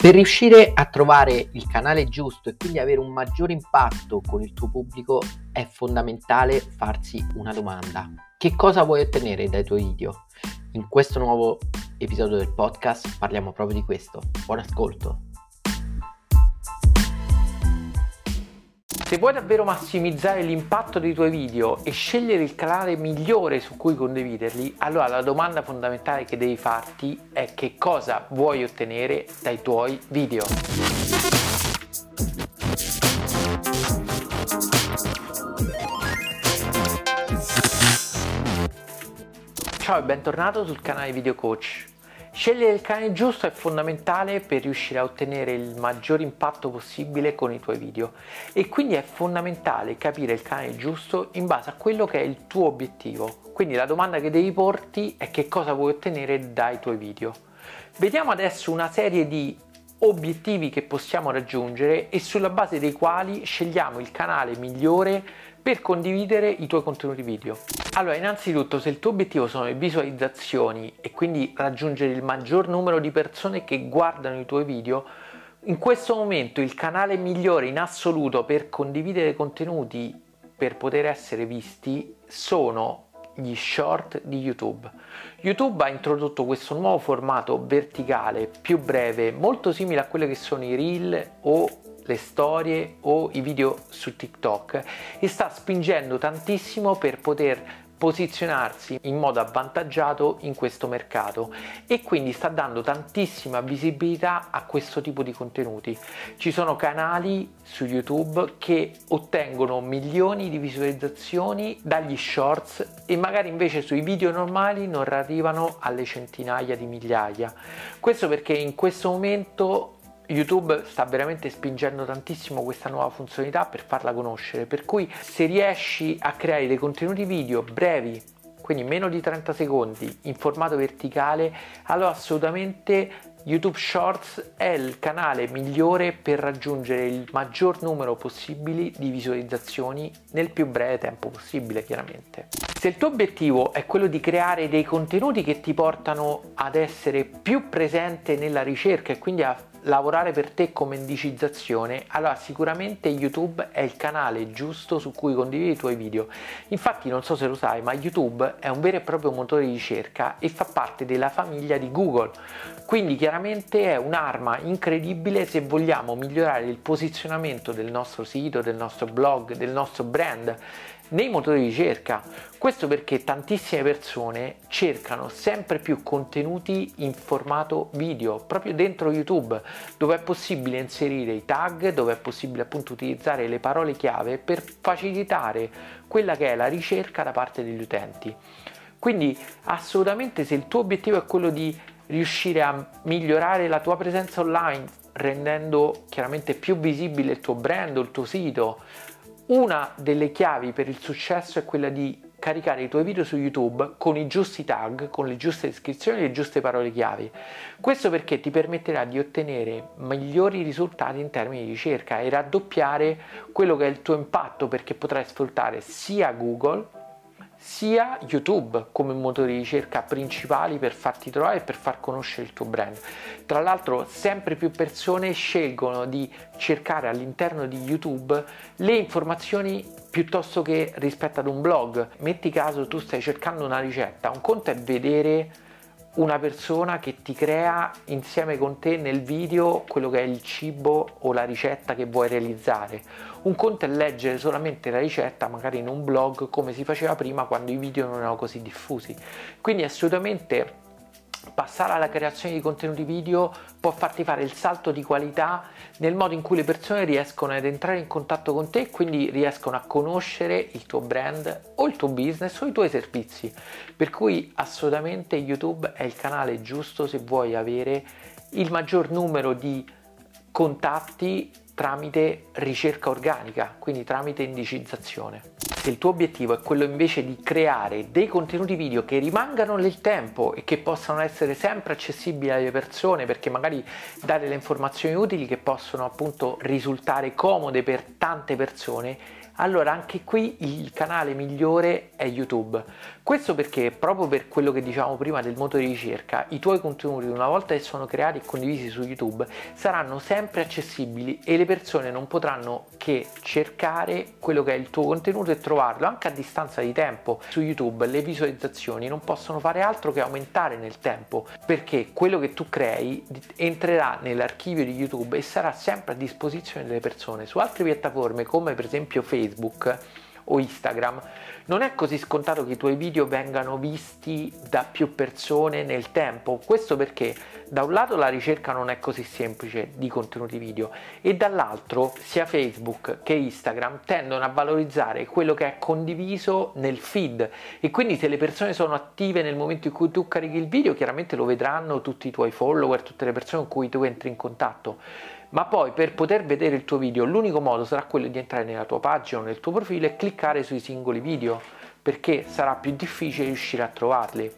Per riuscire a trovare il canale giusto e quindi avere un maggiore impatto con il tuo pubblico è fondamentale farsi una domanda. Che cosa vuoi ottenere dai tuoi video? In questo nuovo episodio del podcast parliamo proprio di questo. Buon ascolto! Se vuoi davvero massimizzare l'impatto dei tuoi video e scegliere il canale migliore su cui condividerli, allora la domanda fondamentale che devi farti è che cosa vuoi ottenere dai tuoi video. Ciao e bentornato sul canale Video Coach. Scegliere il canale giusto è fondamentale per riuscire a ottenere il maggior impatto possibile con i tuoi video e quindi è fondamentale capire il canale giusto in base a quello che è il tuo obiettivo. Quindi la domanda che devi porti è che cosa vuoi ottenere dai tuoi video. Vediamo adesso una serie di obiettivi che possiamo raggiungere e sulla base dei quali scegliamo il canale migliore per condividere i tuoi contenuti video. Allora, innanzitutto, se il tuo obiettivo sono le visualizzazioni e quindi raggiungere il maggior numero di persone che guardano i tuoi video, in questo momento il canale migliore in assoluto per condividere contenuti per poter essere visti sono gli short di YouTube. YouTube ha introdotto questo nuovo formato verticale, più breve, molto simile a quelle che sono i reel o le storie o i video su TikTok e sta spingendo tantissimo per poter posizionarsi in modo avvantaggiato in questo mercato e quindi sta dando tantissima visibilità a questo tipo di contenuti. Ci sono canali su YouTube che ottengono milioni di visualizzazioni dagli shorts e magari invece sui video normali non arrivano alle centinaia di migliaia. Questo perché in questo momento YouTube sta veramente spingendo tantissimo questa nuova funzionalità per farla conoscere, per cui se riesci a creare dei contenuti video brevi, quindi meno di 30 secondi, in formato verticale, allora assolutamente YouTube Shorts è il canale migliore per raggiungere il maggior numero possibile di visualizzazioni nel più breve tempo possibile, chiaramente. Se il tuo obiettivo è quello di creare dei contenuti che ti portano ad essere più presente nella ricerca e quindi a lavorare per te come indicizzazione, allora sicuramente YouTube è il canale giusto su cui condividi i tuoi video. Infatti non so se lo sai, ma YouTube è un vero e proprio motore di ricerca e fa parte della famiglia di Google. Quindi chiaramente è un'arma incredibile se vogliamo migliorare il posizionamento del nostro sito, del nostro blog, del nostro brand nei motori di ricerca. Questo perché tantissime persone cercano sempre più contenuti in formato video, proprio dentro YouTube, dove è possibile inserire i tag, dove è possibile appunto utilizzare le parole chiave per facilitare quella che è la ricerca da parte degli utenti. Quindi assolutamente se il tuo obiettivo è quello di riuscire a migliorare la tua presenza online rendendo chiaramente più visibile il tuo brand o il tuo sito, una delle chiavi per il successo è quella di caricare i tuoi video su YouTube con i giusti tag, con le giuste descrizioni e le giuste parole chiavi. Questo perché ti permetterà di ottenere migliori risultati in termini di ricerca e raddoppiare quello che è il tuo impatto perché potrai sfruttare sia Google sia YouTube come motore di ricerca principali per farti trovare e per far conoscere il tuo brand. Tra l'altro sempre più persone scelgono di cercare all'interno di YouTube le informazioni piuttosto che rispetto ad un blog. Metti caso tu stai cercando una ricetta, un conto è vedere una persona che ti crea insieme con te nel video quello che è il cibo o la ricetta che vuoi realizzare. Un conto è leggere solamente la ricetta, magari in un blog, come si faceva prima quando i video non erano così diffusi. Quindi assolutamente passare alla creazione di contenuti video può farti fare il salto di qualità nel modo in cui le persone riescono ad entrare in contatto con te e quindi riescono a conoscere il tuo brand o il tuo business o i tuoi servizi. Per cui assolutamente YouTube è il canale giusto se vuoi avere il maggior numero di contatti tramite ricerca organica, quindi tramite indicizzazione. Se il tuo obiettivo è quello invece di creare dei contenuti video che rimangano nel tempo e che possano essere sempre accessibili alle persone perché magari dare le informazioni utili che possono appunto risultare comode per tante persone, allora anche qui il canale migliore è YouTube. Questo perché proprio per quello che dicevamo prima del motore di ricerca, i tuoi contenuti una volta che sono creati e condivisi su YouTube saranno sempre accessibili e le persone non potranno che cercare quello che è il tuo contenuto e trovarlo anche a distanza di tempo. Su YouTube le visualizzazioni non possono fare altro che aumentare nel tempo perché quello che tu crei entrerà nell'archivio di YouTube e sarà sempre a disposizione delle persone. Su altre piattaforme come per esempio Facebook o Instagram, non è così scontato che i tuoi video vengano visti da più persone nel tempo. Questo perché da un lato la ricerca non è così semplice di contenuti video e dall'altro sia Facebook che Instagram tendono a valorizzare quello che è condiviso nel feed e quindi se le persone sono attive nel momento in cui tu carichi il video chiaramente lo vedranno tutti i tuoi follower, tutte le persone con cui tu entri in contatto ma poi per poter vedere il tuo video l'unico modo sarà quello di entrare nella tua pagina o nel tuo profilo e cliccare sui singoli video perché sarà più difficile riuscire a trovarli.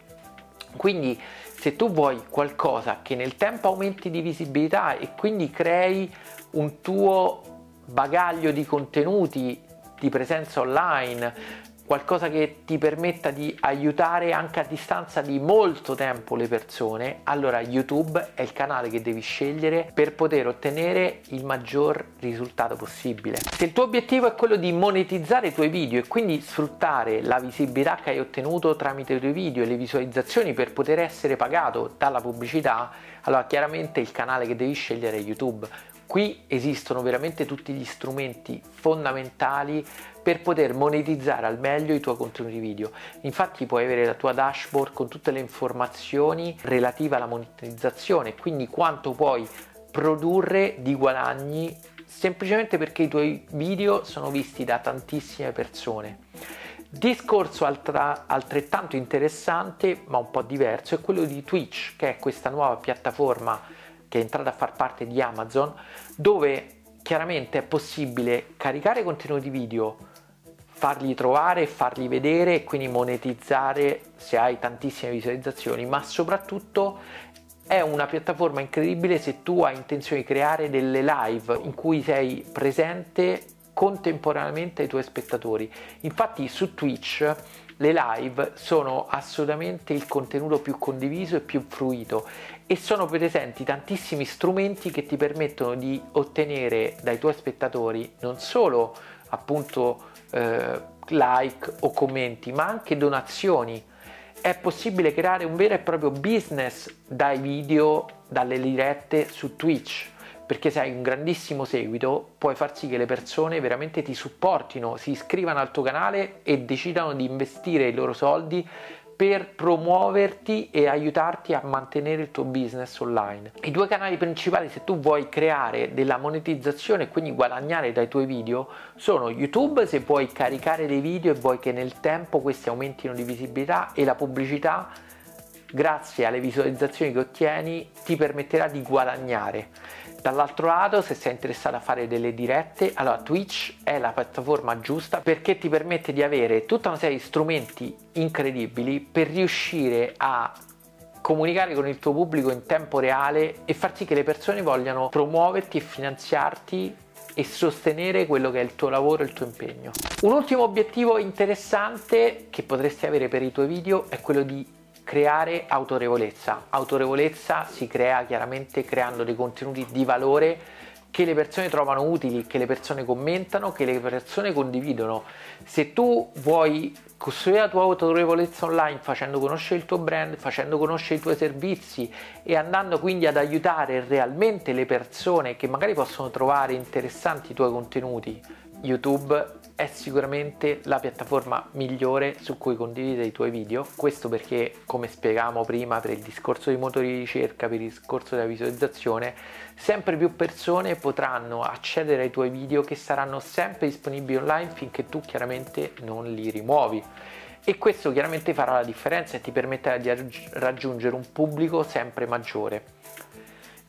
Quindi se tu vuoi qualcosa che nel tempo aumenti di visibilità e quindi crei un tuo bagaglio di contenuti di presenza online, qualcosa che ti permetta di aiutare anche a distanza di molto tempo le persone, allora YouTube è il canale che devi scegliere per poter ottenere il maggior risultato possibile. Se il tuo obiettivo è quello di monetizzare i tuoi video e quindi sfruttare la visibilità che hai ottenuto tramite i tuoi video e le visualizzazioni per poter essere pagato dalla pubblicità, allora chiaramente il canale che devi scegliere è YouTube. Qui esistono veramente tutti gli strumenti fondamentali per poter monetizzare al meglio i tuoi contenuti video. Infatti puoi avere la tua dashboard con tutte le informazioni relative alla monetizzazione, quindi quanto puoi produrre di guadagni semplicemente perché i tuoi video sono visti da tantissime persone. Discorso altra, altrettanto interessante ma un po' diverso è quello di Twitch, che è questa nuova piattaforma che è entrata a far parte di Amazon, dove chiaramente è possibile caricare contenuti video, farli trovare, farli vedere e quindi monetizzare se hai tantissime visualizzazioni, ma soprattutto è una piattaforma incredibile se tu hai intenzione di creare delle live in cui sei presente contemporaneamente ai tuoi spettatori. Infatti su Twitch le live sono assolutamente il contenuto più condiviso e più fruito e sono presenti tantissimi strumenti che ti permettono di ottenere dai tuoi spettatori non solo appunto eh, like o commenti ma anche donazioni. È possibile creare un vero e proprio business dai video dalle dirette su Twitch perché se hai un grandissimo seguito puoi far sì che le persone veramente ti supportino, si iscrivano al tuo canale e decidano di investire i loro soldi per promuoverti e aiutarti a mantenere il tuo business online. I due canali principali se tu vuoi creare della monetizzazione e quindi guadagnare dai tuoi video sono YouTube se vuoi caricare dei video e vuoi che nel tempo questi aumentino di visibilità e la pubblicità grazie alle visualizzazioni che ottieni ti permetterà di guadagnare. Dall'altro lato, se sei interessato a fare delle dirette, allora Twitch è la piattaforma giusta perché ti permette di avere tutta una serie di strumenti incredibili per riuscire a comunicare con il tuo pubblico in tempo reale e far sì che le persone vogliano promuoverti e finanziarti e sostenere quello che è il tuo lavoro e il tuo impegno. Un ultimo obiettivo interessante che potresti avere per i tuoi video è quello di creare autorevolezza. Autorevolezza si crea chiaramente creando dei contenuti di valore che le persone trovano utili, che le persone commentano, che le persone condividono. Se tu vuoi costruire la tua autorevolezza online facendo conoscere il tuo brand, facendo conoscere i tuoi servizi e andando quindi ad aiutare realmente le persone che magari possono trovare interessanti i tuoi contenuti, YouTube è sicuramente la piattaforma migliore su cui condividere i tuoi video, questo perché come spiegavamo prima per il discorso dei motori di ricerca, per il discorso della visualizzazione, sempre più persone potranno accedere ai tuoi video che saranno sempre disponibili online finché tu chiaramente non li rimuovi e questo chiaramente farà la differenza e ti permetterà di raggiungere un pubblico sempre maggiore.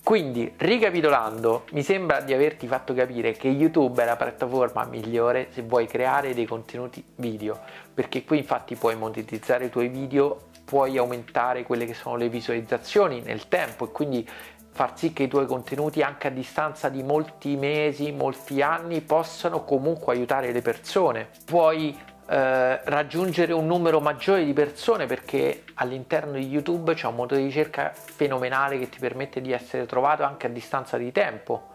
Quindi, ricapitolando, mi sembra di averti fatto capire che YouTube è la piattaforma migliore se vuoi creare dei contenuti video, perché qui infatti puoi monetizzare i tuoi video, puoi aumentare quelle che sono le visualizzazioni nel tempo e quindi far sì che i tuoi contenuti anche a distanza di molti mesi, molti anni possano comunque aiutare le persone. Puoi eh, raggiungere un numero maggiore di persone perché all'interno di YouTube c'è un motore di ricerca fenomenale che ti permette di essere trovato anche a distanza di tempo.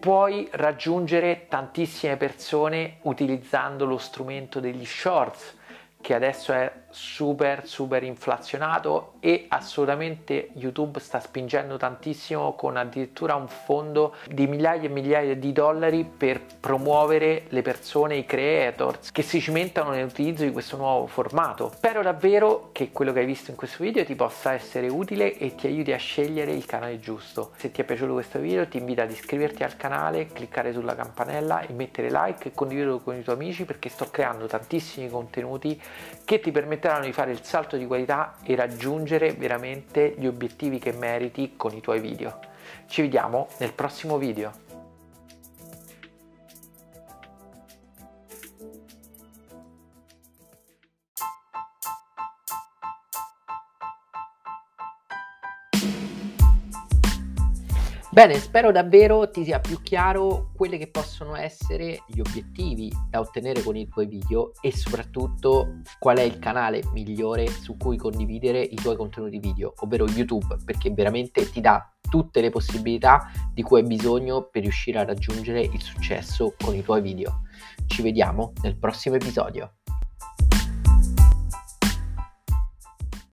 Puoi raggiungere tantissime persone utilizzando lo strumento degli shorts che adesso è super super inflazionato e assolutamente YouTube sta spingendo tantissimo con addirittura un fondo di migliaia e migliaia di dollari per promuovere le persone, i creators che si cimentano nell'utilizzo di questo nuovo formato. Spero davvero che quello che hai visto in questo video ti possa essere utile e ti aiuti a scegliere il canale giusto. Se ti è piaciuto questo video ti invito ad iscriverti al canale, cliccare sulla campanella e mettere like e condividerlo con i tuoi amici perché sto creando tantissimi contenuti che ti permetteranno di fare il salto di qualità e raggiungere veramente gli obiettivi che meriti con i tuoi video. Ci vediamo nel prossimo video. Bene, spero davvero ti sia più chiaro quelli che possono essere gli obiettivi da ottenere con i tuoi video e soprattutto qual è il canale migliore su cui condividere i tuoi contenuti video, ovvero YouTube, perché veramente ti dà tutte le possibilità di cui hai bisogno per riuscire a raggiungere il successo con i tuoi video. Ci vediamo nel prossimo episodio.